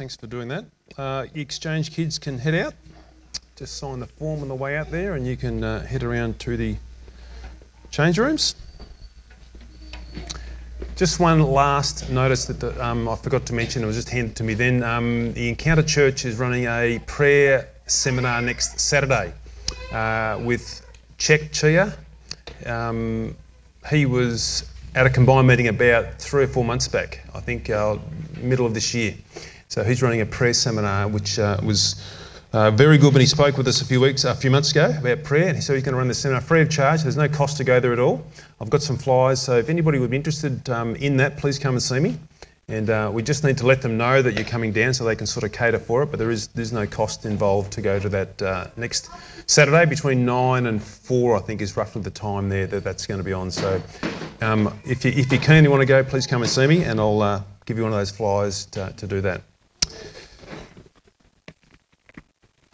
Thanks for doing that. Uh, exchange kids can head out. Just sign the form on the way out there, and you can uh, head around to the change rooms. Just one last notice that the, um, I forgot to mention, it was just handed to me then. Um, the Encounter Church is running a prayer seminar next Saturday uh, with Czech Chia. Um, he was at a combined meeting about three or four months back, I think uh, middle of this year. So he's running a prayer seminar, which uh, was uh, very good when he spoke with us a few weeks, a few months ago about prayer. And he said he's going to run the seminar free of charge. There's no cost to go there at all. I've got some flyers, so if anybody would be interested um, in that, please come and see me. And uh, we just need to let them know that you're coming down so they can sort of cater for it. But there is there's no cost involved to go to that uh, next Saturday between nine and four. I think is roughly the time there that that's going to be on. So um, if you if you you want to go, please come and see me, and I'll uh, give you one of those flyers to, to do that.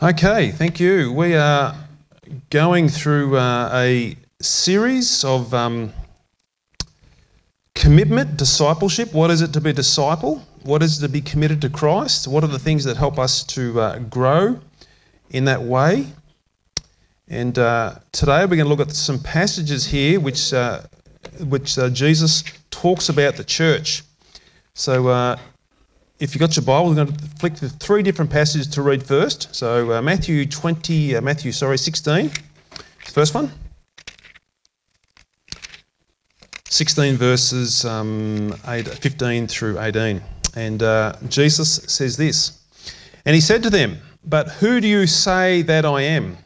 Okay, thank you. We are going through uh, a series of. Um, Commitment, discipleship. What is it to be a disciple? What is it to be committed to Christ? What are the things that help us to uh, grow in that way? And uh, today we're going to look at some passages here which, uh, which uh, Jesus talks about the church. So uh, if you've got your Bible, we're going to flick to three different passages to read first. So uh, Matthew 20, Matthew, sorry, 16, first one. 16 verses um, 8, 15 through 18. And uh, Jesus says this And he said to them, But who do you say that I am?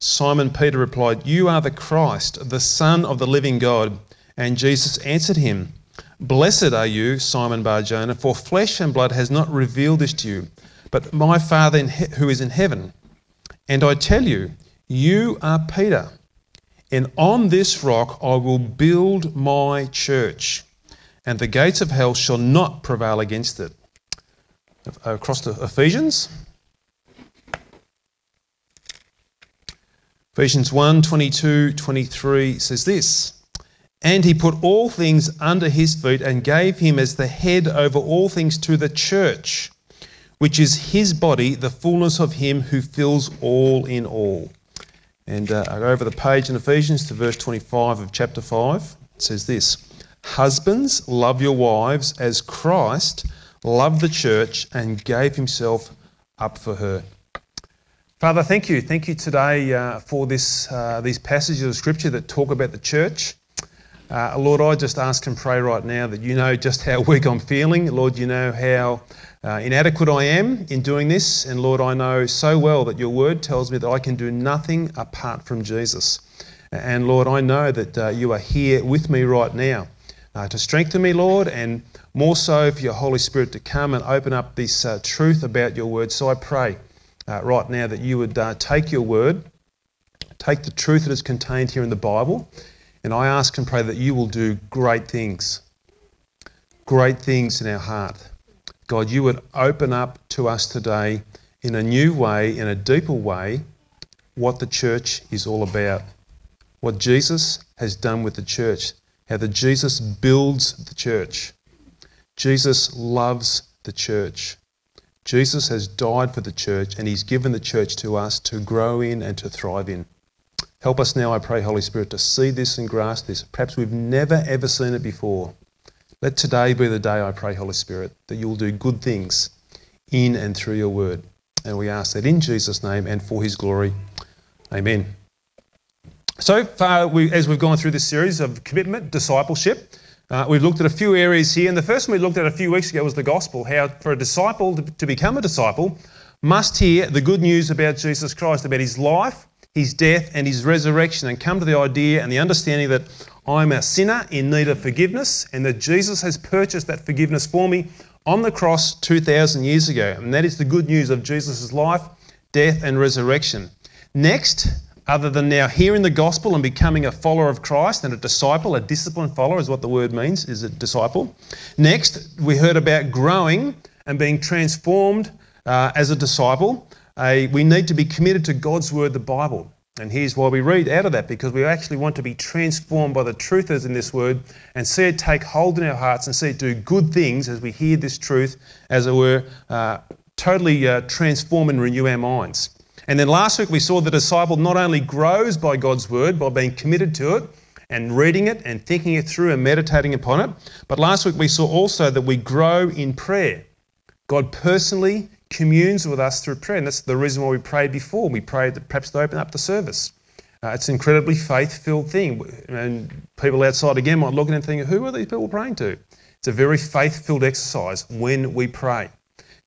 Simon Peter replied, You are the Christ, the Son of the living God. And Jesus answered him, Blessed are you, Simon Barjona, for flesh and blood has not revealed this to you, but my Father who is in heaven. And I tell you, you are Peter and on this rock I will build my church, and the gates of hell shall not prevail against it. Across to Ephesians. Ephesians 1 22 23 says this And he put all things under his feet and gave him as the head over all things to the church, which is his body, the fullness of him who fills all in all. And uh, I go over the page in Ephesians to verse 25 of chapter 5. It says this Husbands, love your wives as Christ loved the church and gave himself up for her. Father, thank you. Thank you today uh, for this, uh, these passages of Scripture that talk about the church. Uh, Lord, I just ask and pray right now that you know just how weak I'm feeling. Lord, you know how uh, inadequate I am in doing this. And Lord, I know so well that your word tells me that I can do nothing apart from Jesus. And Lord, I know that uh, you are here with me right now uh, to strengthen me, Lord, and more so for your Holy Spirit to come and open up this uh, truth about your word. So I pray uh, right now that you would take your word, take the truth that is contained here in the Bible, and I ask and pray that you will do great things, great things in our heart. God, you would open up to us today in a new way, in a deeper way, what the church is all about. What Jesus has done with the church, how the Jesus builds the church. Jesus loves the church. Jesus has died for the church and he's given the church to us to grow in and to thrive in. Help us now, I pray, Holy Spirit, to see this and grasp this. Perhaps we've never ever seen it before. Let today be the day, I pray, Holy Spirit, that you'll do good things in and through your word. And we ask that in Jesus' name and for his glory. Amen. So far, we, as we've gone through this series of commitment, discipleship, uh, we've looked at a few areas here. And the first one we looked at a few weeks ago was the gospel how for a disciple to, to become a disciple must hear the good news about Jesus Christ, about his life, his death, and his resurrection, and come to the idea and the understanding that I'm a sinner in need of forgiveness, and that Jesus has purchased that forgiveness for me on the cross 2,000 years ago. And that is the good news of Jesus' life, death, and resurrection. Next, other than now hearing the gospel and becoming a follower of Christ and a disciple, a disciplined follower is what the word means, is a disciple. Next, we heard about growing and being transformed uh, as a disciple. Uh, we need to be committed to God's word, the Bible. And here's why we read out of that because we actually want to be transformed by the truth that's in this word and see it take hold in our hearts and see it do good things as we hear this truth, as it were, uh, totally uh, transform and renew our minds. And then last week we saw the disciple not only grows by God's word by being committed to it and reading it and thinking it through and meditating upon it, but last week we saw also that we grow in prayer. God personally communes with us through prayer. And that's the reason why we prayed before. We prayed that perhaps to open up the service. Uh, it's an incredibly faith filled thing. And people outside again might look at it and think, who are these people praying to? It's a very faith filled exercise when we pray.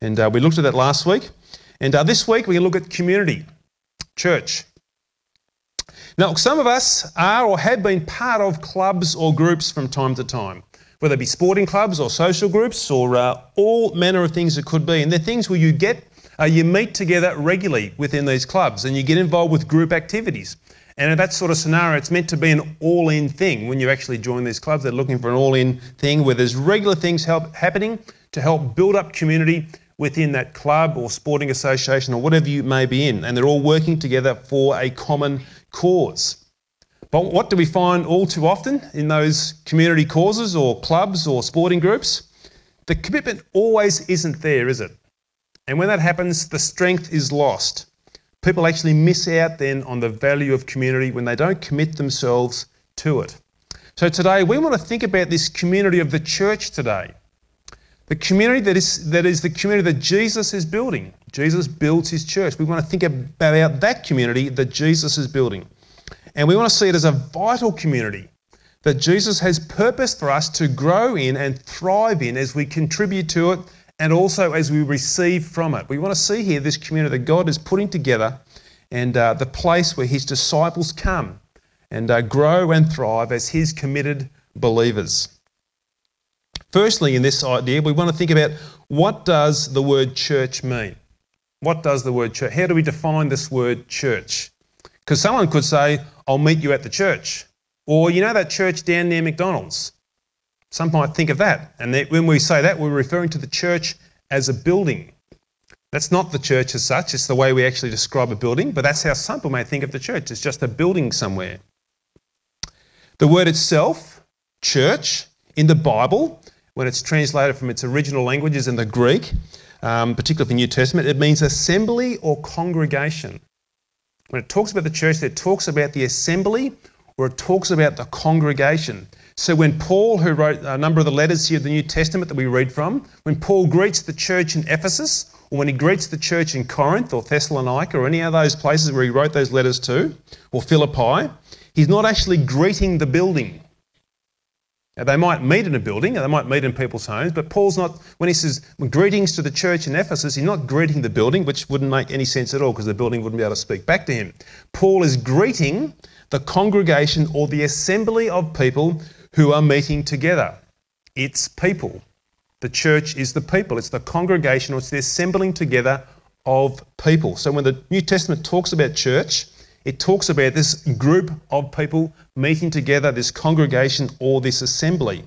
And uh, we looked at that last week. And uh, this week we look at community, church. Now, some of us are or have been part of clubs or groups from time to time whether it be sporting clubs or social groups or uh, all manner of things it could be. And they're things where you get, uh, you meet together regularly within these clubs and you get involved with group activities. And in that sort of scenario, it's meant to be an all in thing. When you actually join these clubs, they're looking for an all in thing where there's regular things help, happening to help build up community within that club or sporting association or whatever you may be in. And they're all working together for a common cause. But what do we find all too often in those community causes or clubs or sporting groups? The commitment always isn't there, is it? And when that happens, the strength is lost. People actually miss out then on the value of community when they don't commit themselves to it. So today we want to think about this community of the church today. The community that is, that is the community that Jesus is building. Jesus builds his church. We want to think about that community that Jesus is building. And we want to see it as a vital community that Jesus has purpose for us to grow in and thrive in as we contribute to it and also as we receive from it. We want to see here this community that God is putting together and uh, the place where his disciples come and uh, grow and thrive as his committed believers. Firstly, in this idea, we want to think about what does the word church mean? What does the word church? How do we define this word church? Because someone could say, I'll meet you at the church. Or, you know, that church down near McDonald's. Some might think of that. And when we say that, we're referring to the church as a building. That's not the church as such, it's the way we actually describe a building, but that's how some people may think of the church. It's just a building somewhere. The word itself, church, in the Bible, when it's translated from its original languages in the Greek, um, particularly the New Testament, it means assembly or congregation. When it talks about the church, it talks about the assembly or it talks about the congregation. So when Paul, who wrote a number of the letters here of the New Testament that we read from, when Paul greets the church in Ephesus, or when he greets the church in Corinth or Thessalonica or any of those places where he wrote those letters to, or Philippi, he's not actually greeting the building. Now, they might meet in a building, and they might meet in people's homes, but Paul's not, when he says greetings to the church in Ephesus, he's not greeting the building, which wouldn't make any sense at all because the building wouldn't be able to speak back to him. Paul is greeting the congregation or the assembly of people who are meeting together. It's people. The church is the people, it's the congregation, or it's the assembling together of people. So when the New Testament talks about church, it talks about this group of people meeting together, this congregation or this assembly.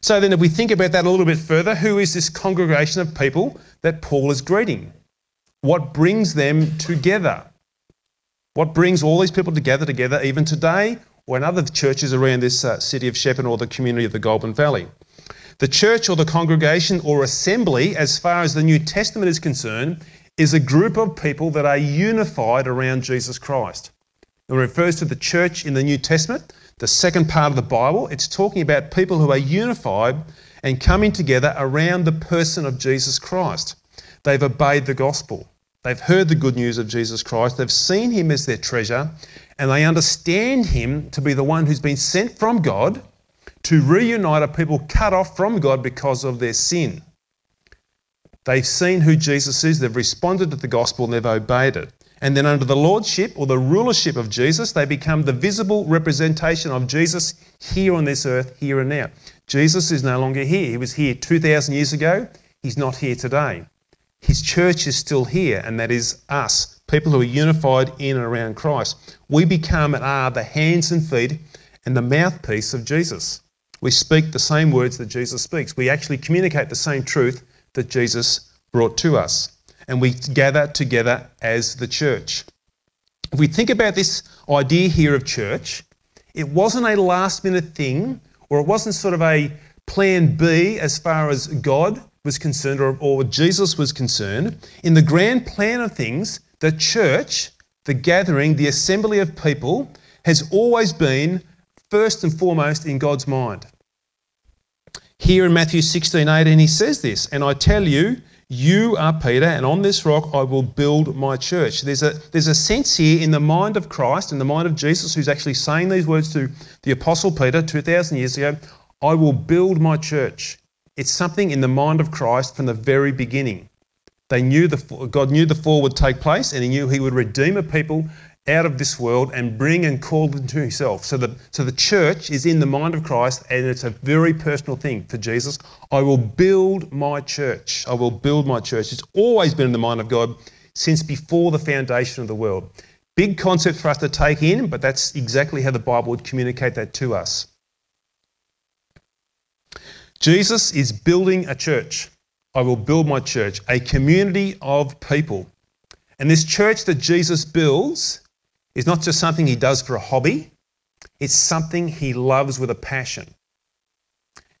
So then, if we think about that a little bit further, who is this congregation of people that Paul is greeting? What brings them together? What brings all these people together together even today or in other churches around this uh, city of Shepparton or the community of the Goulburn Valley? The church or the congregation or assembly, as far as the New Testament is concerned, is a group of people that are unified around Jesus Christ. It refers to the church in the New Testament, the second part of the Bible. It's talking about people who are unified and coming together around the person of Jesus Christ. They've obeyed the gospel. They've heard the good news of Jesus Christ. They've seen him as their treasure, and they understand him to be the one who's been sent from God to reunite a people cut off from God because of their sin. They've seen who Jesus is, they've responded to the gospel, and they've obeyed it. And then, under the lordship or the rulership of Jesus, they become the visible representation of Jesus here on this earth, here and now. Jesus is no longer here. He was here 2,000 years ago. He's not here today. His church is still here, and that is us, people who are unified in and around Christ. We become and are the hands and feet and the mouthpiece of Jesus. We speak the same words that Jesus speaks. We actually communicate the same truth that Jesus brought to us. And we gather together as the church. if we think about this idea here of church, it wasn't a last minute thing or it wasn't sort of a plan B as far as God was concerned or, or Jesus was concerned. In the grand plan of things, the church, the gathering, the assembly of people, has always been first and foremost in God's mind. Here in Matthew 16 18, he says this, and I tell you, you are Peter, and on this rock I will build my church. There's a, there's a sense here in the mind of Christ, in the mind of Jesus, who's actually saying these words to the Apostle Peter 2,000 years ago I will build my church. It's something in the mind of Christ from the very beginning. They knew the, God knew the fall would take place, and He knew He would redeem a people out of this world and bring and call them to Himself. So the, so the church is in the mind of Christ, and it's a very personal thing for Jesus. I will build my church. I will build my church. It's always been in the mind of God since before the foundation of the world. Big concept for us to take in, but that's exactly how the Bible would communicate that to us. Jesus is building a church. I will build my church, a community of people. And this church that Jesus builds is not just something he does for a hobby, it's something he loves with a passion.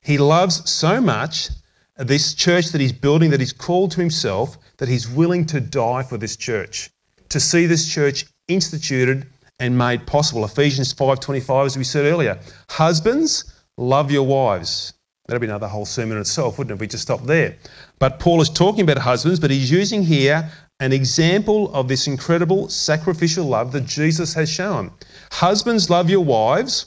He loves so much this church that he's building, that he's called to himself, that he's willing to die for this church, to see this church instituted and made possible. Ephesians 5:25 as we said earlier. Husbands, love your wives That'd be another whole sermon in itself, wouldn't it, if we just stopped there? But Paul is talking about husbands, but he's using here an example of this incredible sacrificial love that Jesus has shown. Husbands, love your wives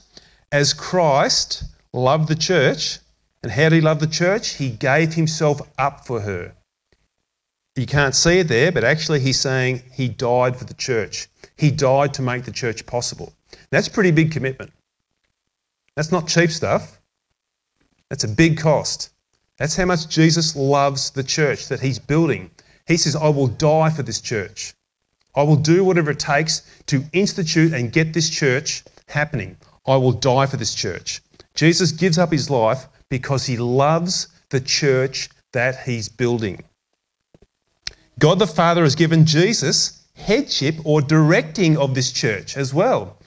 as Christ loved the church. And how did he love the church? He gave himself up for her. You can't see it there, but actually he's saying he died for the church. He died to make the church possible. That's pretty big commitment. That's not cheap stuff. That's a big cost. That's how much Jesus loves the church that he's building. He says, I will die for this church. I will do whatever it takes to institute and get this church happening. I will die for this church. Jesus gives up his life because he loves the church that he's building. God the Father has given Jesus headship or directing of this church as well.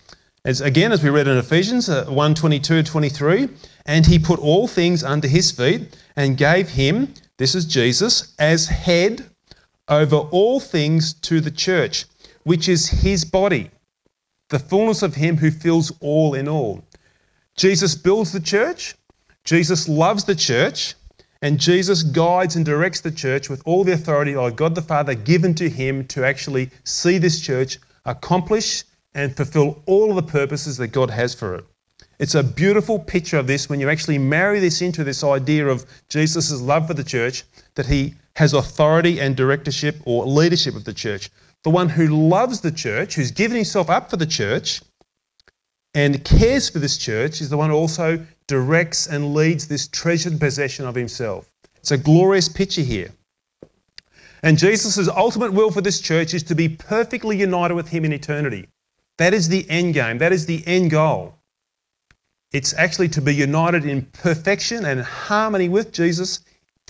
As again, as we read in Ephesians uh, 1 22 23, and he put all things under his feet and gave him, this is Jesus, as head over all things to the church, which is his body, the fullness of him who fills all in all. Jesus builds the church, Jesus loves the church, and Jesus guides and directs the church with all the authority of God the Father given to him to actually see this church accomplish and fulfill all of the purposes that God has for it. It's a beautiful picture of this when you actually marry this into this idea of Jesus' love for the church, that he has authority and directorship or leadership of the church. The one who loves the church, who's given himself up for the church and cares for this church, is the one who also directs and leads this treasured possession of himself. It's a glorious picture here. And Jesus' ultimate will for this church is to be perfectly united with him in eternity. That is the end game, that is the end goal. It's actually to be united in perfection and harmony with Jesus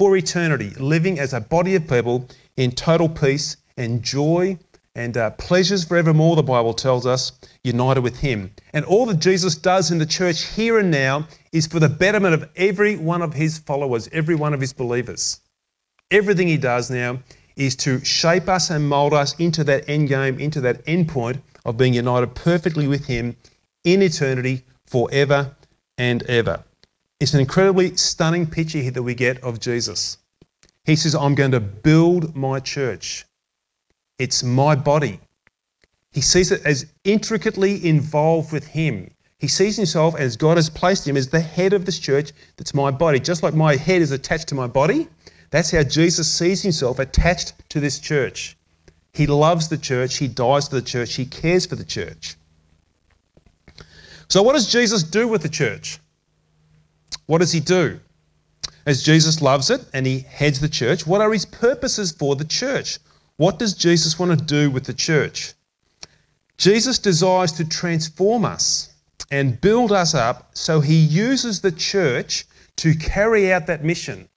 for eternity, living as a body of people in total peace and joy and uh, pleasures forevermore, the Bible tells us, united with Him. And all that Jesus does in the church here and now is for the betterment of every one of His followers, every one of His believers. Everything He does now is to shape us and mould us into that end game, into that end point of being united perfectly with Him in eternity forever and ever. It's an incredibly stunning picture here that we get of Jesus. He says, I'm going to build my church. It's my body. He sees it as intricately involved with him. He sees himself as God has placed him as the head of this church that's my body. Just like my head is attached to my body, that's how Jesus sees himself attached to this church. He loves the church, he dies for the church, he cares for the church. So, what does Jesus do with the church? What does he do? As Jesus loves it and he heads the church, what are his purposes for the church? What does Jesus want to do with the church? Jesus desires to transform us and build us up so he uses the church to carry out that mission.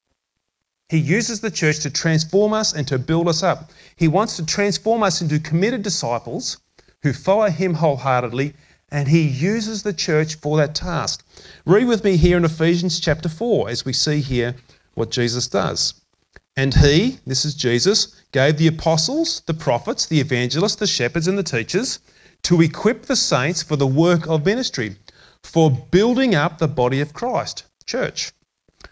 He uses the church to transform us and to build us up. He wants to transform us into committed disciples who follow him wholeheartedly, and he uses the church for that task. Read with me here in Ephesians chapter 4 as we see here what Jesus does. And he, this is Jesus, gave the apostles, the prophets, the evangelists, the shepherds, and the teachers to equip the saints for the work of ministry, for building up the body of Christ, church,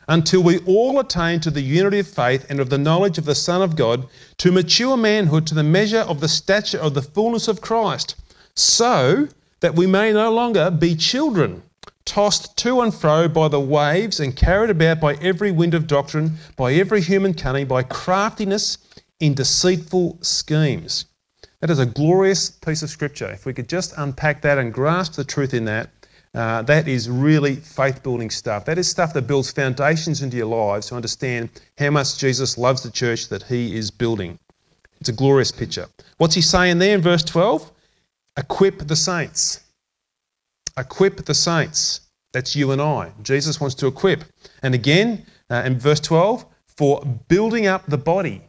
until we all attain to the unity of faith and of the knowledge of the Son of God, to mature manhood, to the measure of the stature of the fullness of Christ, so that we may no longer be children tossed to and fro by the waves and carried about by every wind of doctrine, by every human cunning, by craftiness in deceitful schemes. That is a glorious piece of scripture. If we could just unpack that and grasp the truth in that, uh, that is really faith building stuff. That is stuff that builds foundations into your lives to understand how much Jesus loves the church that he is building. It's a glorious picture. What's he saying there in verse 12? Equip the saints. Equip the saints. That's you and I. Jesus wants to equip. And again, uh, in verse 12, for building up the body.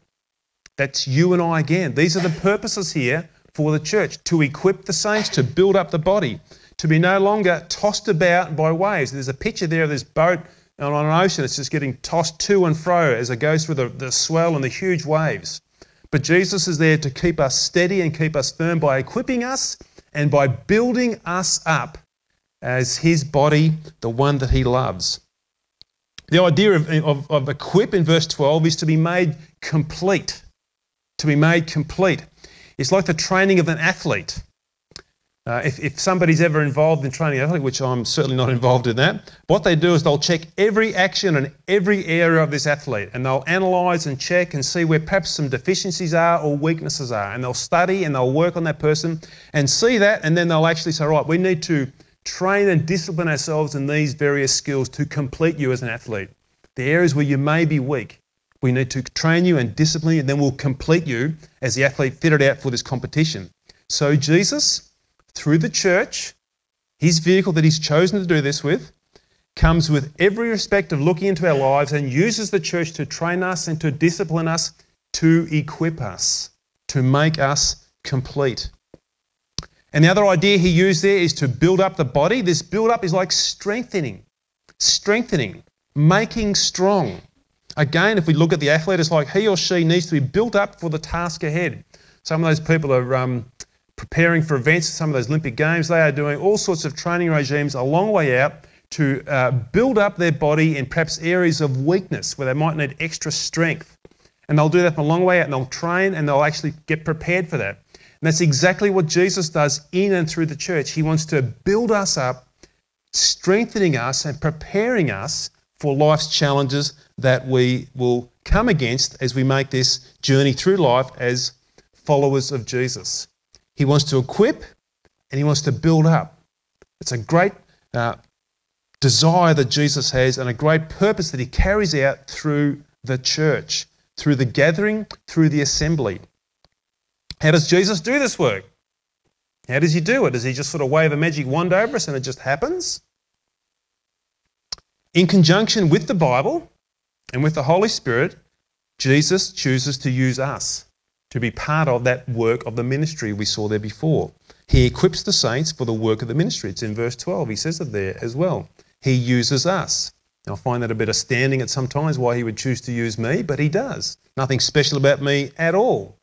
That's you and I again. These are the purposes here for the church to equip the saints, to build up the body, to be no longer tossed about by waves. There's a picture there of this boat on an ocean. It's just getting tossed to and fro as it goes through the, the swell and the huge waves. But Jesus is there to keep us steady and keep us firm by equipping us and by building us up as his body, the one that he loves. The idea of, of, of, equip in verse 12 is to be made complete. To be made complete. It's like the training of an athlete. Uh, if, if somebody's ever involved in training athlete, which I'm certainly not involved in that, what they do is they'll check every action and every area of this athlete and they'll analyse and check and see where perhaps some deficiencies are or weaknesses are. And they'll study and they'll work on that person and see that and then they'll actually say, right, we need to train and discipline ourselves in these various skills to complete you as an athlete. The areas where you may be weak, we need to train you and discipline you, and then we'll complete you as the athlete fitted out for this competition. So, Jesus, through the church, his vehicle that he's chosen to do this with, comes with every respect of looking into our lives and uses the church to train us and to discipline us, to equip us, to make us complete. And the other idea he used there is to build up the body. This build up is like strengthening, strengthening, making strong. Again, if we look at the athlete, it's like he or she needs to be built up for the task ahead. Some of those people are um, preparing for events, some of those Olympic Games, they are doing all sorts of training regimes a long way out to uh, build up their body in perhaps areas of weakness where they might need extra strength. And they'll do that from a long way out and they'll train and they'll actually get prepared for that. And that's exactly what Jesus does in and through the church. He wants to build us up, strengthening us, and preparing us for life's challenges that we will come against as we make this journey through life as followers of Jesus. He wants to equip and he wants to build up. It's a great uh, desire that Jesus has and a great purpose that he carries out through the church, through the gathering, through the assembly. How does Jesus do this work? How does he do it? Does he just sort of wave a magic wand over us and it just happens? In conjunction with the Bible and with the Holy Spirit, Jesus chooses to use us to be part of that work of the ministry we saw there before. He equips the saints for the work of the ministry. It's in verse 12. He says it there as well. He uses us. I find that a bit astounding at some times why he would choose to use me, but he does. Nothing special about me at all.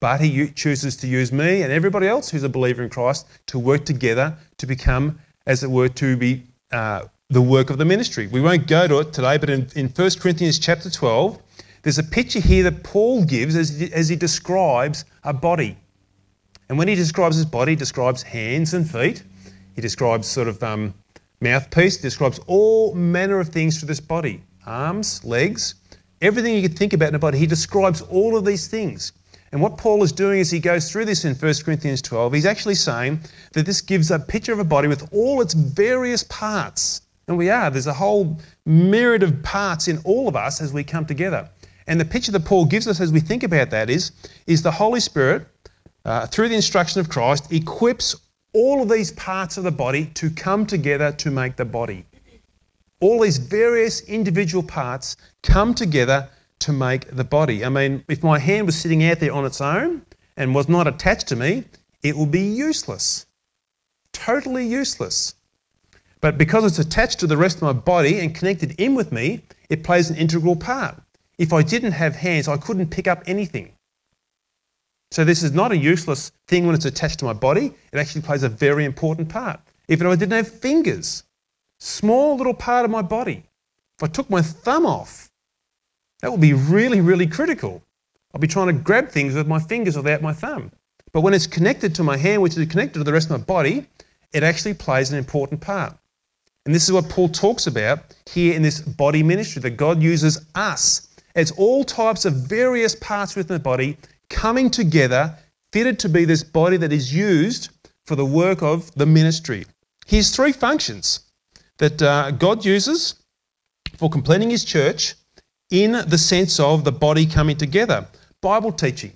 But he chooses to use me and everybody else who's a believer in Christ to work together to become, as it were, to be uh, the work of the ministry. We won't go to it today, but in, in 1 Corinthians chapter 12, there's a picture here that Paul gives as, as he describes a body. And when he describes his body, he describes hands and feet. He describes sort of um, mouthpiece, describes all manner of things for this body arms, legs, everything you could think about in a body. He describes all of these things. And what Paul is doing as he goes through this in 1 Corinthians 12, he's actually saying that this gives a picture of a body with all its various parts. And we are. There's a whole myriad of parts in all of us as we come together. And the picture that Paul gives us as we think about that is, is the Holy Spirit, uh, through the instruction of Christ, equips all of these parts of the body to come together to make the body. All these various individual parts come together to make the body. I mean, if my hand was sitting out there on its own and was not attached to me, it will be useless. Totally useless. But because it's attached to the rest of my body and connected in with me, it plays an integral part. If I didn't have hands, I couldn't pick up anything. So this is not a useless thing when it's attached to my body. It actually plays a very important part. Even if I didn't have fingers, small little part of my body, if I took my thumb off, that would be really, really critical. I'll be trying to grab things with my fingers without my thumb. But when it's connected to my hand, which is connected to the rest of my body, it actually plays an important part. And this is what Paul talks about here in this body ministry that God uses us as all types of various parts within the body coming together, fitted to be this body that is used for the work of the ministry. Here's three functions that uh, God uses for completing His church in the sense of the body coming together. Bible teaching.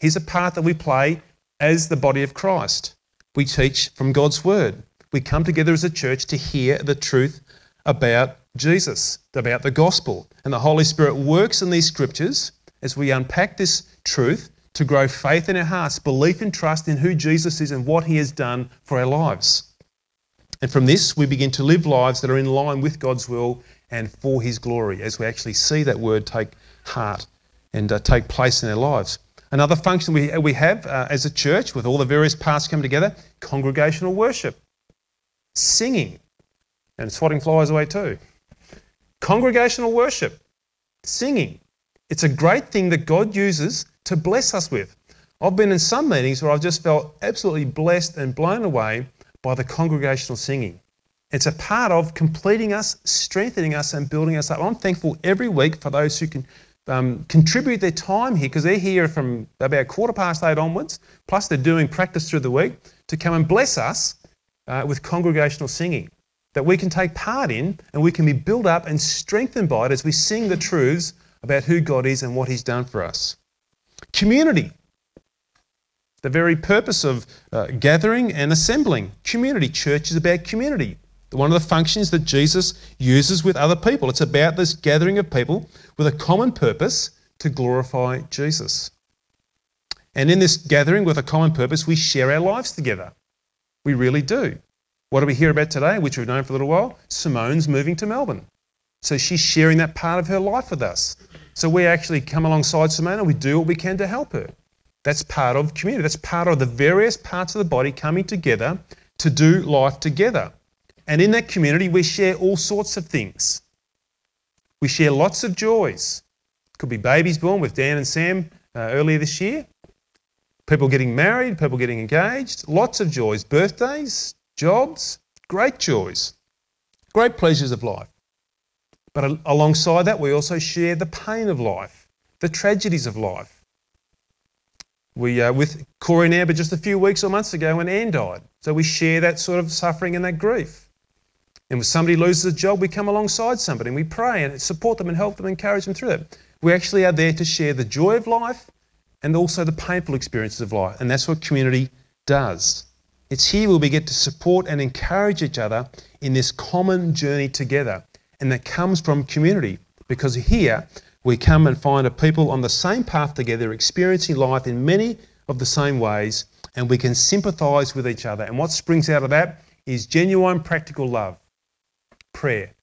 Here's a part that we play as the body of Christ. We teach from God's Word. We come together as a church to hear the truth about Jesus, about the gospel. And the Holy Spirit works in these scriptures as we unpack this truth to grow faith in our hearts, belief and trust in who Jesus is and what he has done for our lives. And from this, we begin to live lives that are in line with God's will and for his glory as we actually see that word take heart and uh, take place in our lives. Another function we, we have uh, as a church, with all the various parts coming together, congregational worship, singing, and swatting flies away too. Congregational worship, singing. It's a great thing that God uses to bless us with. I've been in some meetings where I've just felt absolutely blessed and blown away by the congregational singing. It's a part of completing us, strengthening us, and building us up. I'm thankful every week for those who can um, contribute their time here because they're here from about quarter past eight onwards, plus they're doing practice through the week to come and bless us uh, with congregational singing that we can take part in and we can be built up and strengthened by it as we sing the truths about who God is and what He's done for us. Community. The very purpose of uh, gathering and assembling. Community. Church is about community. One of the functions that Jesus uses with other people. It's about this gathering of people with a common purpose to glorify Jesus. And in this gathering with a common purpose, we share our lives together. We really do. What do we hear about today, which we've known for a little while? Simone's moving to Melbourne. So she's sharing that part of her life with us. So we actually come alongside Simone and we do what we can to help her. That's part of community. That's part of the various parts of the body coming together to do life together. And in that community, we share all sorts of things. We share lots of joys. Could be babies born with Dan and Sam uh, earlier this year. People getting married, people getting engaged, lots of joys. Birthdays, jobs, great joys, great pleasures of life. But alongside that, we also share the pain of life, the tragedies of life. We, uh, with Corey and Amber just a few weeks or months ago when Anne died. So we share that sort of suffering and that grief. And when somebody loses a job, we come alongside somebody and we pray and support them and help them, encourage them through that. We actually are there to share the joy of life and also the painful experiences of life. And that's what community does. It's here where we get to support and encourage each other in this common journey together. And that comes from community because here we come and find a people on the same path together, experiencing life in many of the same ways, and we can sympathise with each other. And what springs out of that is genuine practical love, prayer,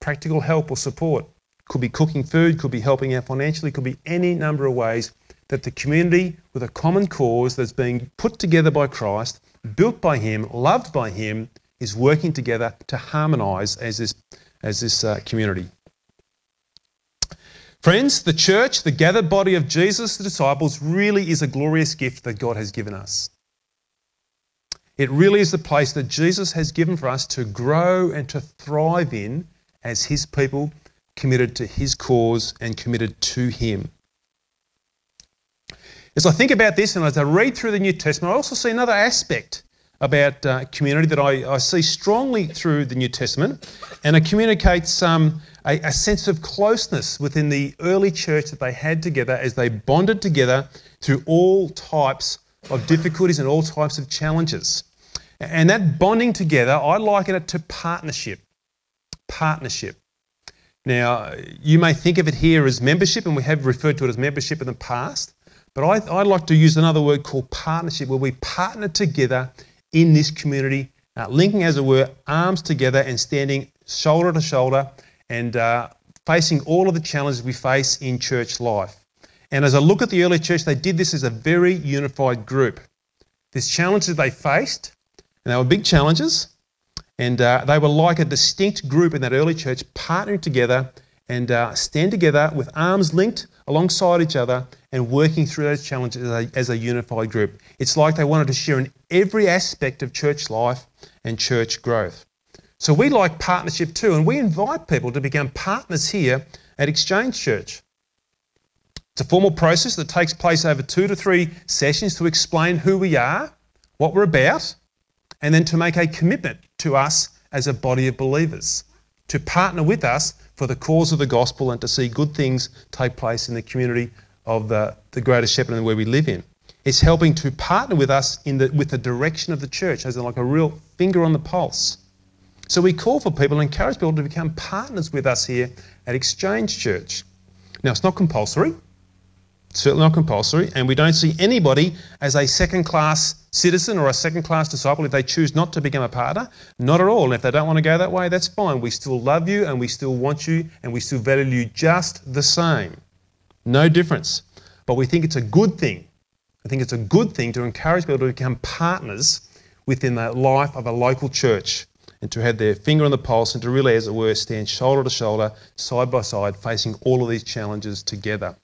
practical help or support. Could be cooking food, could be helping out financially, could be any number of ways that the community with a common cause that's being put together by Christ, built by Him, loved by Him, is working together to harmonise as this, as this uh, community. Friends, the church, the gathered body of Jesus, the disciples, really is a glorious gift that God has given us. It really is the place that Jesus has given for us to grow and to thrive in as His people committed to His cause and committed to Him. As I think about this and as I read through the New Testament, I also see another aspect about uh, community that I, I, see strongly through the New Testament, and it communicates um, a, a, sense of closeness within the early church that they had together as they bonded together through all types of difficulties and all types of challenges. And that bonding together, I liken it to partnership. Partnership. Now, you may think of it here as membership, and we have referred to it as membership in the past. But I, I like to use another word called partnership, where we partner together in this community, uh, linking, as it were, arms together and standing shoulder to shoulder and uh, facing all of the challenges we face in church life. And as I look at the early church, they did this as a very unified group. These challenges they faced, and they were big challenges, and uh, they were like a distinct group in that early church, partnering together and uh, stand together with arms linked alongside each other and working through those challenges as a, as a unified group. It's like they wanted to share in every aspect of church life and church growth. So we like partnership too, and we invite people to become partners here at Exchange Church. It's a formal process that takes place over two to three sessions to explain who we are, what we're about, and then to make a commitment to us as a body of believers, to partner with us for the cause of the gospel and to see good things take place in the community of the, the Greater Shepparton where we live in. It's helping to partner with us in the, with the direction of the church, as in like a real finger on the pulse. So we call for people and encourage people to become partners with us here at Exchange Church. Now, it's not compulsory, certainly not compulsory, and we don't see anybody as a second class citizen or a second class disciple if they choose not to become a partner. Not at all. And if they don't want to go that way, that's fine. We still love you and we still want you and we still value you just the same. No difference. But we think it's a good thing. I think it's a good thing to encourage people to become partners within the life of a local church and to have their finger on the pulse and to really, as it were, stand shoulder to shoulder, side by side, facing all of these challenges together.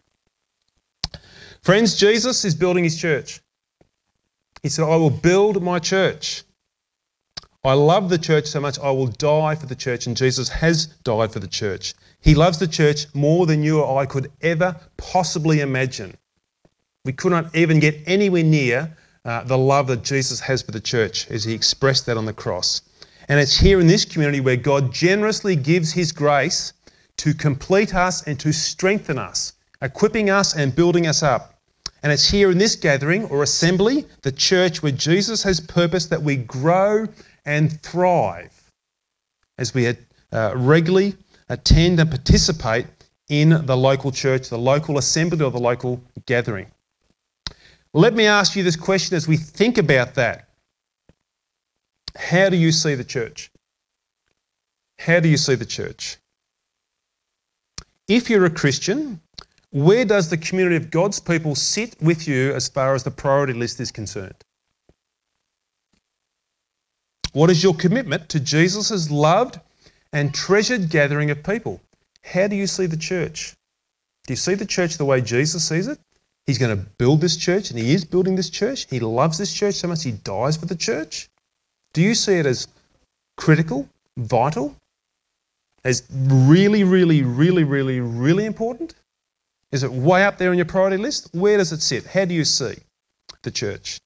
Friends, Jesus is building his church. He said, I will build my church. I love the church so much, I will die for the church, and Jesus has died for the church. He loves the church more than you or I could ever possibly imagine. We could not even get anywhere near uh, the love that Jesus has for the church as he expressed that on the cross. And it's here in this community where God generously gives His grace to complete us and to strengthen us, equipping us and building us up. And it's here in this gathering or assembly, the church, where Jesus has purposed that we grow and thrive as we uh, regularly attend and participate in the local church, the local assembly, or the local gathering. Let me ask you this question as we think about that. How do you see the church? How do you see the church? If you're a Christian, where does the community of God's people sit with you as far as the priority list is concerned? What is your commitment to Jesus' loved and treasured gathering of people? How do you see the church? Do you see the church the way Jesus sees it? He's going to build this church, and He is building this church. He loves this church so much He dies for the church. Do you see it as critical, vital, as really, really, really, really, really important? Is it way up there on your priority list? Where does it sit? How do you see the church?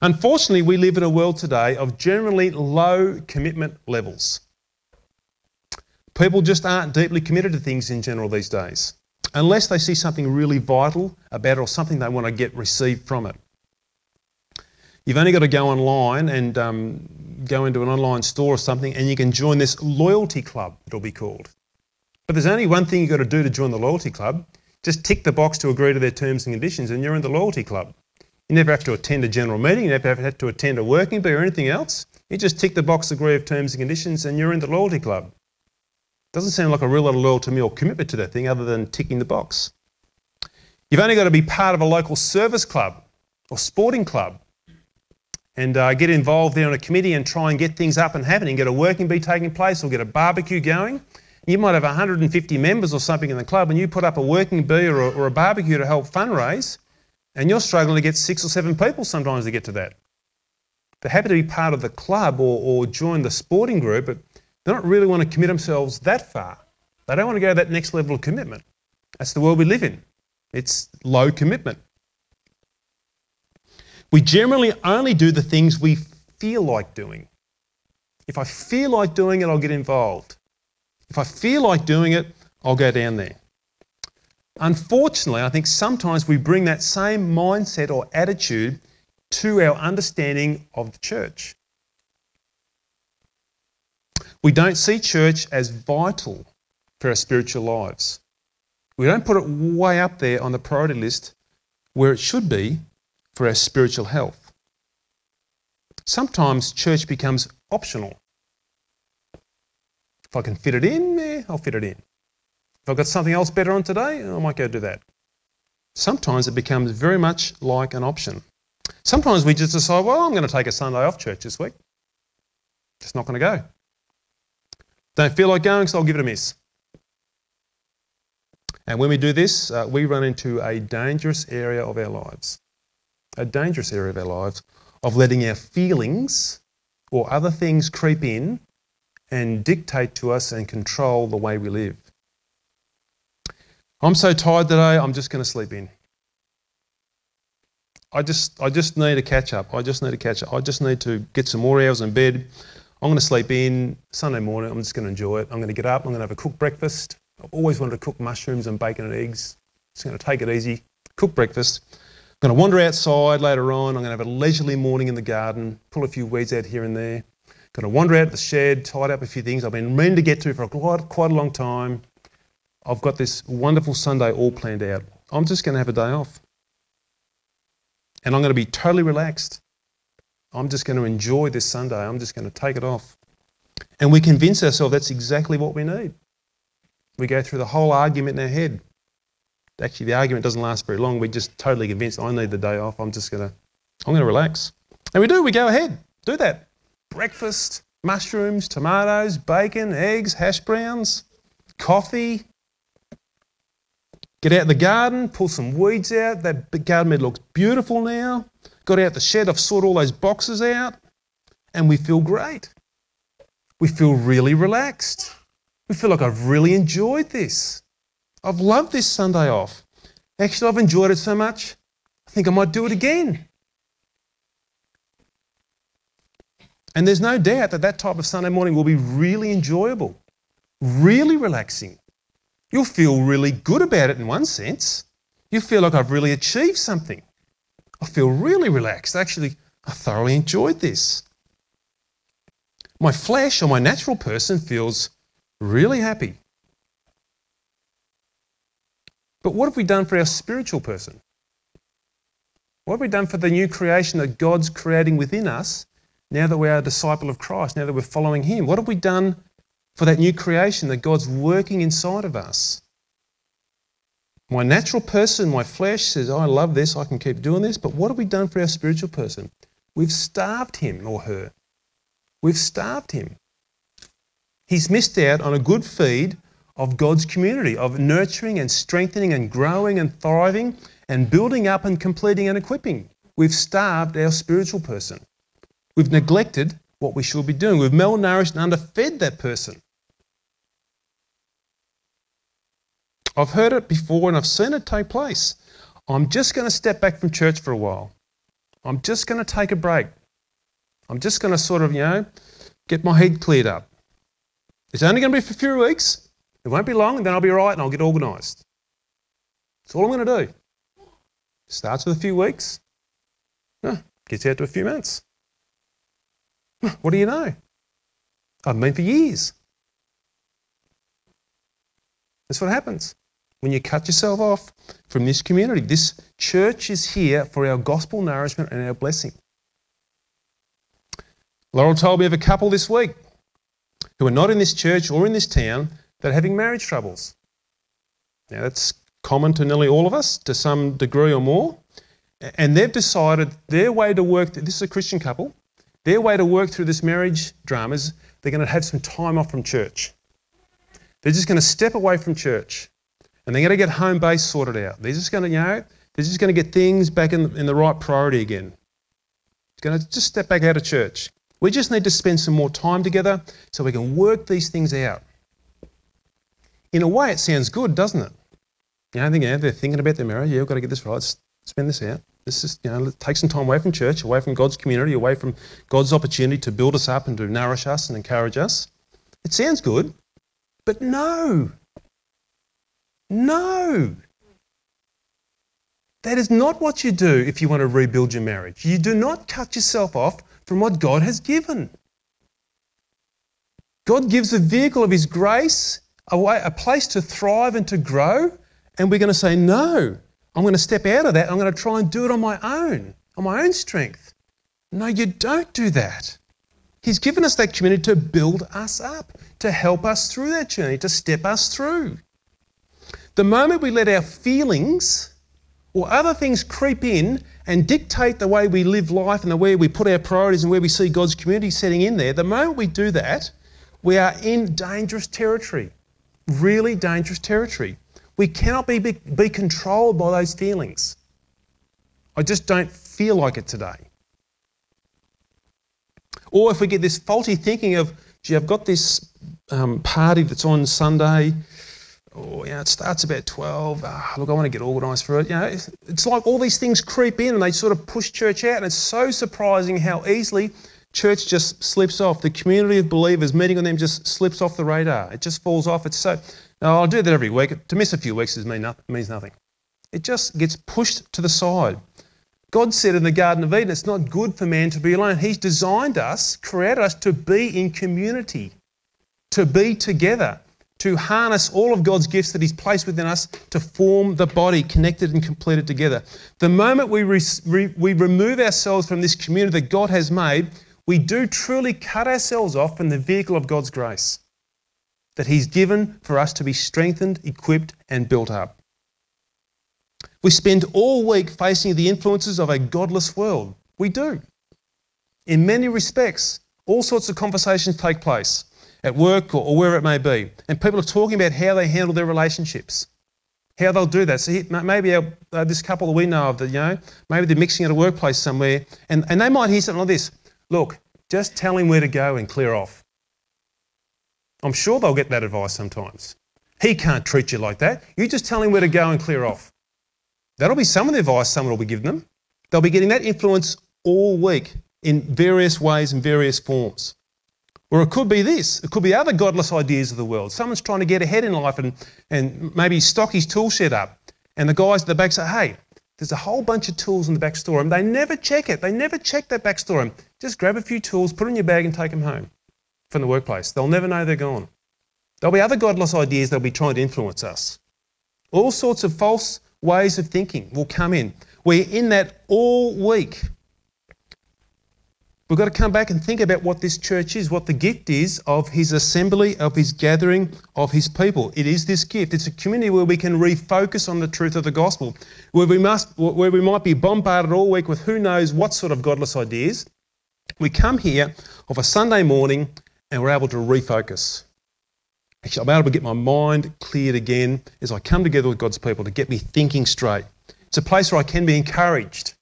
Unfortunately, we live in a world today of generally low commitment levels. People just aren't deeply committed to things in general these days, unless they see something really vital about it or something they want to get received from it. You've only got to go online and um, go into an online store or something, and you can join this loyalty club, it'll be called. But there's only one thing you've got to do to join the loyalty club. Just tick the box to agree to their terms and conditions, and you're in the loyalty club. You never have to attend a general meeting, you never have to attend a working bee or anything else. You just tick the box, agree of terms and conditions, and you're in the loyalty club. Doesn't sound like a real lot of loyalty to me or commitment to that thing other than ticking the box. You've only got to be part of a local service club or sporting club and uh, get involved there on a committee and try and get things up and happening, get a working bee taking place or get a barbecue going. You might have 150 members or something in the club and you put up a working bee or a, or a barbecue to help fundraise and you're struggling to get six or seven people sometimes to get to that. They're happy to be part of the club or, or join the sporting group, but they don't really want to commit themselves that far. They don't want to go to that next level of commitment. That's the world we live in. It's low commitment. We generally only do the things we feel like doing. If I feel like doing it, I'll get involved. If I feel like doing it, I'll go down there. Unfortunately, I think sometimes we bring that same mindset or attitude to our understanding of the church. We don't see church as vital for our spiritual lives. We don't put it way up there on the priority list where it should be for our spiritual health. Sometimes church becomes optional. If I can fit it in, yeah, I'll fit it in. If I've got something else better on today, I might go do that. Sometimes it becomes very much like an option. Sometimes we just decide, well, I'm going to take a Sunday off church this week. Just not going to go. Don't feel like going, so I'll give it a miss. And when we do this, uh, we run into a dangerous area of our lives. A dangerous area of our lives of letting our feelings or other things creep in and dictate to us and control the way we live. I'm so tired today, I'm just going to sleep in. I just, I just need a catch up. I just need to catch up. I just need to get some more hours in bed. I'm going to sleep in. Sunday morning, I'm just going to enjoy it. I'm going to get up. I'm going to have a cooked breakfast. I've always wanted to cook mushrooms and bacon and eggs. Just going to take it easy, cook breakfast. I'm going to wander outside later on. I'm going to have a leisurely morning in the garden, pull a few weeds out here and there. Going to wander out the shed, tidy up a few things I've been meaning to get to for quite, quite a long time. I've got this wonderful Sunday all planned out. I'm just going to have a day off. And I'm going to be totally relaxed. I'm just going to enjoy this Sunday. I'm just going to take it off. And we convince ourselves that's exactly what we need. We go through the whole argument in our head. Actually, the argument doesn't last very long. We're just totally convinced I need the day off. I'm just going to, I'm going to relax. And we do. We go ahead. Do that. Breakfast, mushrooms, tomatoes, bacon, eggs, hash browns, coffee. Get out the garden, pull some weeds out. That garden bed looks beautiful now got out the shed, I've sorted all those boxes out, and we feel great. We feel really relaxed. We feel like I've really enjoyed this. I've loved this Sunday off. Actually, I've enjoyed it so much, I think I might do it again. And there's no doubt that that type of Sunday morning will be really enjoyable, really relaxing. You'll feel really good about it in one sense. You feel like I've really achieved something. I feel really relaxed. Actually, I thoroughly enjoyed this. My flesh or my natural person feels really happy. But what have we done for our spiritual person? What have we done for the new creation that God's creating within us now that we are a disciple of Christ, now that we're following Him? What have we done for that new creation that God's working inside of us? My natural person, my flesh says, oh, I love this, I can keep doing this. But what have we done for our spiritual person? We've starved him or her. We've starved him. He's missed out on a good feed of God's community, of nurturing and strengthening and growing and thriving and building up and completing and equipping. We've starved our spiritual person. We've neglected what we should be doing. We've malnourished and underfed that person. I've heard it before and I've seen it take place. I'm just going to step back from church for a while. I'm just going to take a break. I'm just going to sort of, you know, get my head cleared up. It's only going to be for a few weeks. It won't be long, and then I'll be right and I'll get organised. That's all I'm going to do. Starts with a few weeks, gets out to a few months. What do you know? I've been for years. That's what happens when you cut yourself off from this community. This church is here for our gospel nourishment and our blessing. Laurel told me of a couple this week who are not in this church or in this town that are having marriage troubles. Now, that's common to nearly all of us to some degree or more. And they've decided their way to work, this is a Christian couple, their way to work through this marriage drama is they're going to have some time off from church. They're just going to step away from church and they're going to get home base sorted out. They're just going to, you know, they're just going to get things back in, in the right priority again. It's going to just step back out of church. We just need to spend some more time together so we can work these things out. In a way, it sounds good, doesn't it? You know, they're thinking about their marriage. Yeah, we've got to get this right. Let's spend this out. This is, you know, take some time away from church, away from God's community, away from God's opportunity to build us up and to nourish us and encourage us. It sounds good, but no, no. That is not what you do if you want to rebuild your marriage. You do not cut yourself off from what God has given. God gives a vehicle of His grace, a, way, a place to thrive and to grow, and we're going to say, No, I'm going to step out of that. I'm going to try and do it on my own, on my own strength. No, you don't do that. He's given us that community to build us up, to help us through that journey, to step us through. The moment we let our feelings or other things creep in and dictate the way we live life and the way we put our priorities and where we see God's community setting in there, the moment we do that, we are in dangerous territory. Really dangerous territory. We cannot be, be, be controlled by those feelings. I just don't feel like it today. Or if we get this faulty thinking of, gee, I've got this um, party that's on Sunday, or you know, it starts about 12. Ah, look, I want to get organised for it. You know, it's, it's like all these things creep in and they sort of push church out, and it's so surprising how easily church just slips off. The community of believers meeting on them just slips off the radar. It just falls off. It's so. Now, I'll do that every week. To miss a few weeks means nothing. It just gets pushed to the side. God said in the Garden of Eden, it's not good for man to be alone. He's designed us, created us to be in community, to be together, to harness all of God's gifts that He's placed within us to form the body connected and completed together. The moment we, re- we remove ourselves from this community that God has made, we do truly cut ourselves off from the vehicle of God's grace that He's given for us to be strengthened, equipped, and built up. We spend all week facing the influences of a godless world. We do. In many respects, all sorts of conversations take place at work or, or where it may be, and people are talking about how they handle their relationships, how they'll do that. So maybe our, uh, this couple that we know of, that you know, maybe they're mixing at a workplace somewhere, and, and they might hear something like this: "Look, just tell him where to go and clear off." I'm sure they'll get that advice sometimes. He can't treat you like that. You just tell him where to go and clear off. That'll be some of the advice someone will be giving them. They'll be getting that influence all week in various ways and various forms. Or it could be this it could be other godless ideas of the world. Someone's trying to get ahead in life and, and maybe stock his tool shed up. And the guys at the back say, hey, there's a whole bunch of tools in the back storeroom. They never check it. They never check that back storeroom. Just grab a few tools, put it in your bag, and take them home from the workplace. They'll never know they're gone. There'll be other godless ideas that'll be trying to influence us. All sorts of false ways of thinking will come in. We're in that all week. We've got to come back and think about what this church is, what the gift is of his assembly, of his gathering of his people. It is this gift. It's a community where we can refocus on the truth of the gospel, where we must where we might be bombarded all week with who knows what sort of godless ideas. We come here of a Sunday morning and we're able to refocus. Actually, I'm able to get my mind cleared again as I come together with God's people to get me thinking straight. It's a place where I can be encouraged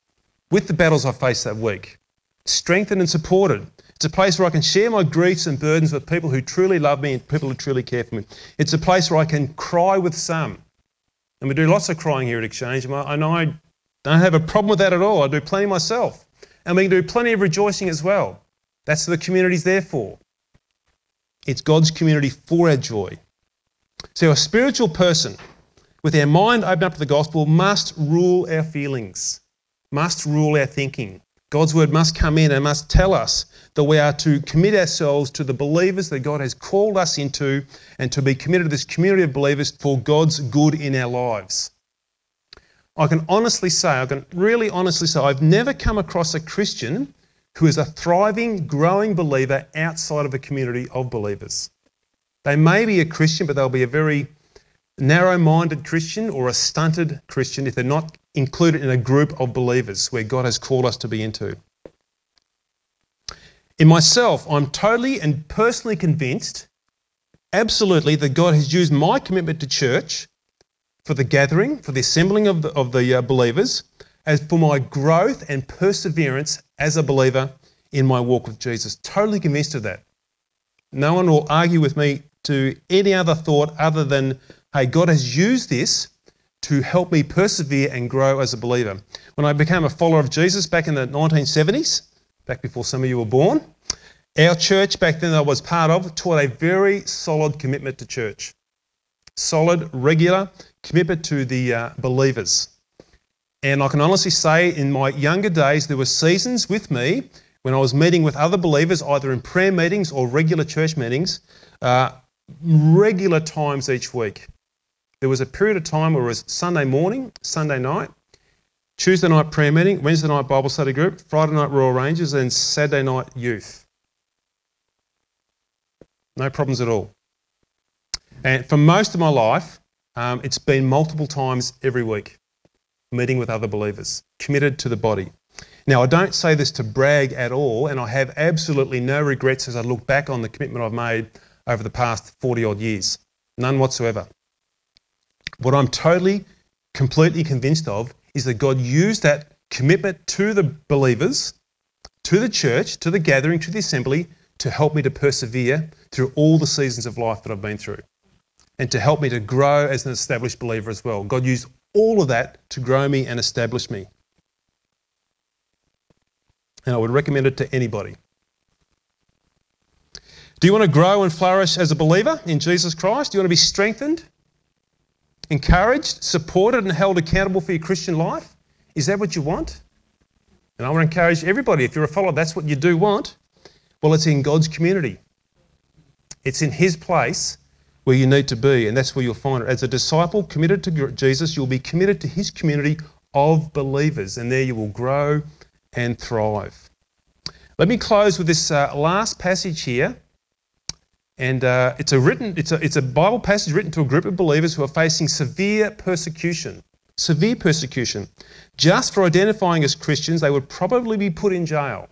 with the battles I face that week, strengthened and supported. It's a place where I can share my griefs and burdens with people who truly love me and people who truly care for me. It's a place where I can cry with some. And we do lots of crying here at Exchange, and I don't have a problem with that at all. I do plenty myself. And we can do plenty of rejoicing as well. That's what the community's there for. It's God's community for our joy. So, a spiritual person with our mind open up to the gospel must rule our feelings, must rule our thinking. God's word must come in and must tell us that we are to commit ourselves to the believers that God has called us into and to be committed to this community of believers for God's good in our lives. I can honestly say, I can really honestly say, I've never come across a Christian who is a thriving, growing believer outside of a community of believers. They may be a Christian, but they'll be a very narrow minded Christian or a stunted Christian if they're not included in a group of believers where God has called us to be into. In myself, I'm totally and personally convinced, absolutely, that God has used my commitment to church for the gathering, for the assembling of the, of the uh, believers, as for my growth and perseverance as a believer in my walk with Jesus. Totally convinced of that. No one will argue with me to any other thought other than, hey, God has used this to help me persevere and grow as a believer. When I became a follower of Jesus back in the 1970s, back before some of you were born, our church back then I was part of taught a very solid commitment to church. Solid, regular commitment to the uh, believers. And I can honestly say, in my younger days, there were seasons with me when I was meeting with other believers, either in prayer meetings or regular church meetings, uh, regular times each week. There was a period of time where it was Sunday morning, Sunday night, Tuesday night prayer meeting, Wednesday night Bible study group, Friday night Royal Rangers, and Saturday night youth. No problems at all. And for most of my life, um, it's been multiple times every week, meeting with other believers, committed to the body. Now, I don't say this to brag at all, and I have absolutely no regrets as I look back on the commitment I've made over the past 40 odd years. None whatsoever. What I'm totally, completely convinced of is that God used that commitment to the believers, to the church, to the gathering, to the assembly, to help me to persevere through all the seasons of life that I've been through and to help me to grow as an established believer as well. God used all of that to grow me and establish me. And I would recommend it to anybody. Do you want to grow and flourish as a believer in Jesus Christ? Do you want to be strengthened? encouraged, supported, and held accountable for your Christian life? Is that what you want? And I want to encourage everybody, if you're a follower, that's what you do want. Well, it's in God's community. It's in His place where you need to be, and that's where you'll find it. As a disciple committed to Jesus, you'll be committed to His community of believers, and there you will grow and thrive. Let me close with this uh, last passage here and uh, it's, a written, it's, a, it's a Bible passage written to a group of believers who are facing severe persecution. Severe persecution. Just for identifying as Christians, they would probably be put in jail.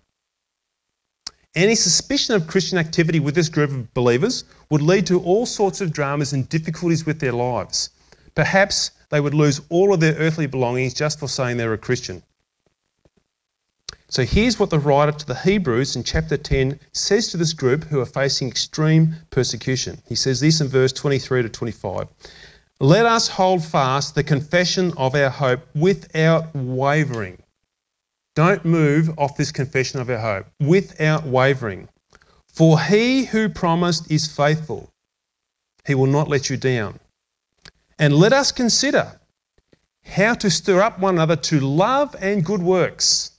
Any suspicion of Christian activity with this group of believers would lead to all sorts of dramas and difficulties with their lives. Perhaps they would lose all of their earthly belongings just for saying they're a Christian. So here's what the writer to the Hebrews in chapter 10 says to this group who are facing extreme persecution. He says this in verse 23 to 25. Let us hold fast the confession of our hope without wavering. Don't move off this confession of our hope without wavering. For he who promised is faithful. He will not let you down. And let us consider how to stir up one another to love and good works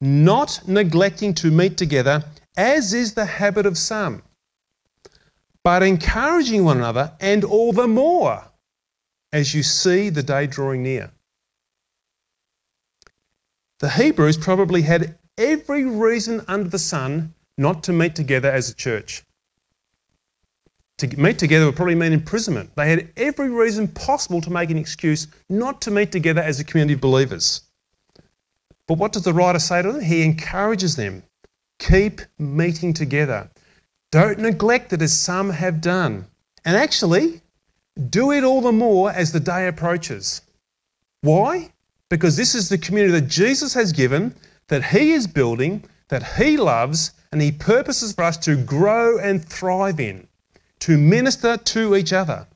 not neglecting to meet together, as is the habit of some, but encouraging one another, and all the more as you see the day drawing near. The Hebrews probably had every reason under the sun not to meet together as a church. To meet together would probably mean imprisonment. They had every reason possible to make an excuse not to meet together as a community of believers. But what does the writer say to them? He encourages them keep meeting together. Don't neglect it as some have done. And actually, do it all the more as the day approaches. Why? Because this is the community that Jesus has given, that He is building, that He loves, and He purposes for us to grow and thrive in, to minister to each other.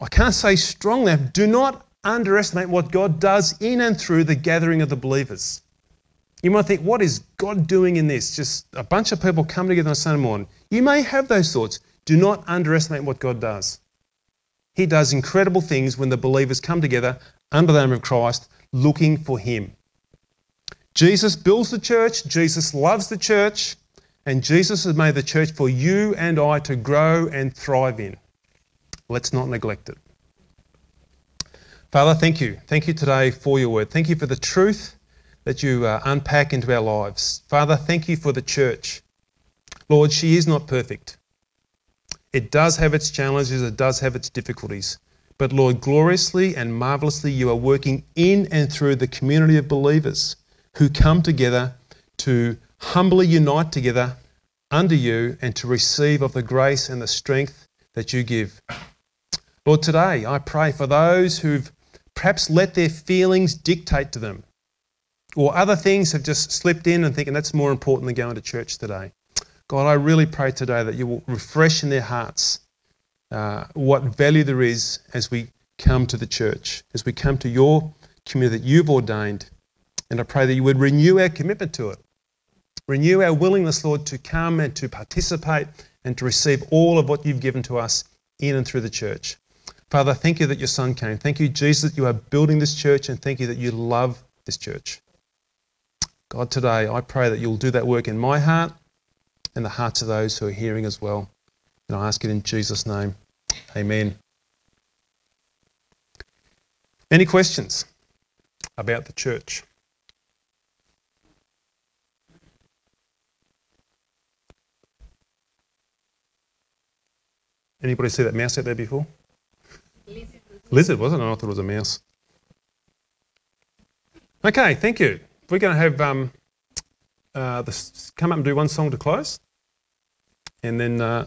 I can't say strongly enough do not underestimate what God does in and through the gathering of the believers. You might think, what is God doing in this? Just a bunch of people come together on Sunday morning. You may have those thoughts. Do not underestimate what God does. He does incredible things when the believers come together under the name of Christ looking for Him. Jesus builds the church, Jesus loves the church, and Jesus has made the church for you and I to grow and thrive in. Let's not neglect it. Father, thank you. Thank you today for your word. Thank you for the truth that you uh, unpack into our lives. Father, thank you for the church. Lord, she is not perfect. It does have its challenges, it does have its difficulties. But Lord, gloriously and marvelously, you are working in and through the community of believers who come together to humbly unite together under you and to receive of the grace and the strength that you give. Lord, today I pray for those who've perhaps let their feelings dictate to them. Or other things have just slipped in and thinking that's more important than going to church today. God, I really pray today that you will refresh in their hearts uh, what value there is as we come to the church, as we come to your community that you've ordained. And I pray that you would renew our commitment to it. Renew our willingness, Lord, to come and to participate and to receive all of what you've given to us in and through the church. Father, thank you that your Son came. Thank you, Jesus, that you are building this church, and thank you that you love this church. God, today I pray that you'll do that work in my heart and the hearts of those who are hearing as well. And I ask it in Jesus' name. Amen. Any questions about the church? Anybody see that mouse out there before? Lizard, wasn't it? I thought it was a mouse. Okay, thank you. We're going to have um, uh, this, come up and do one song to close, and then uh,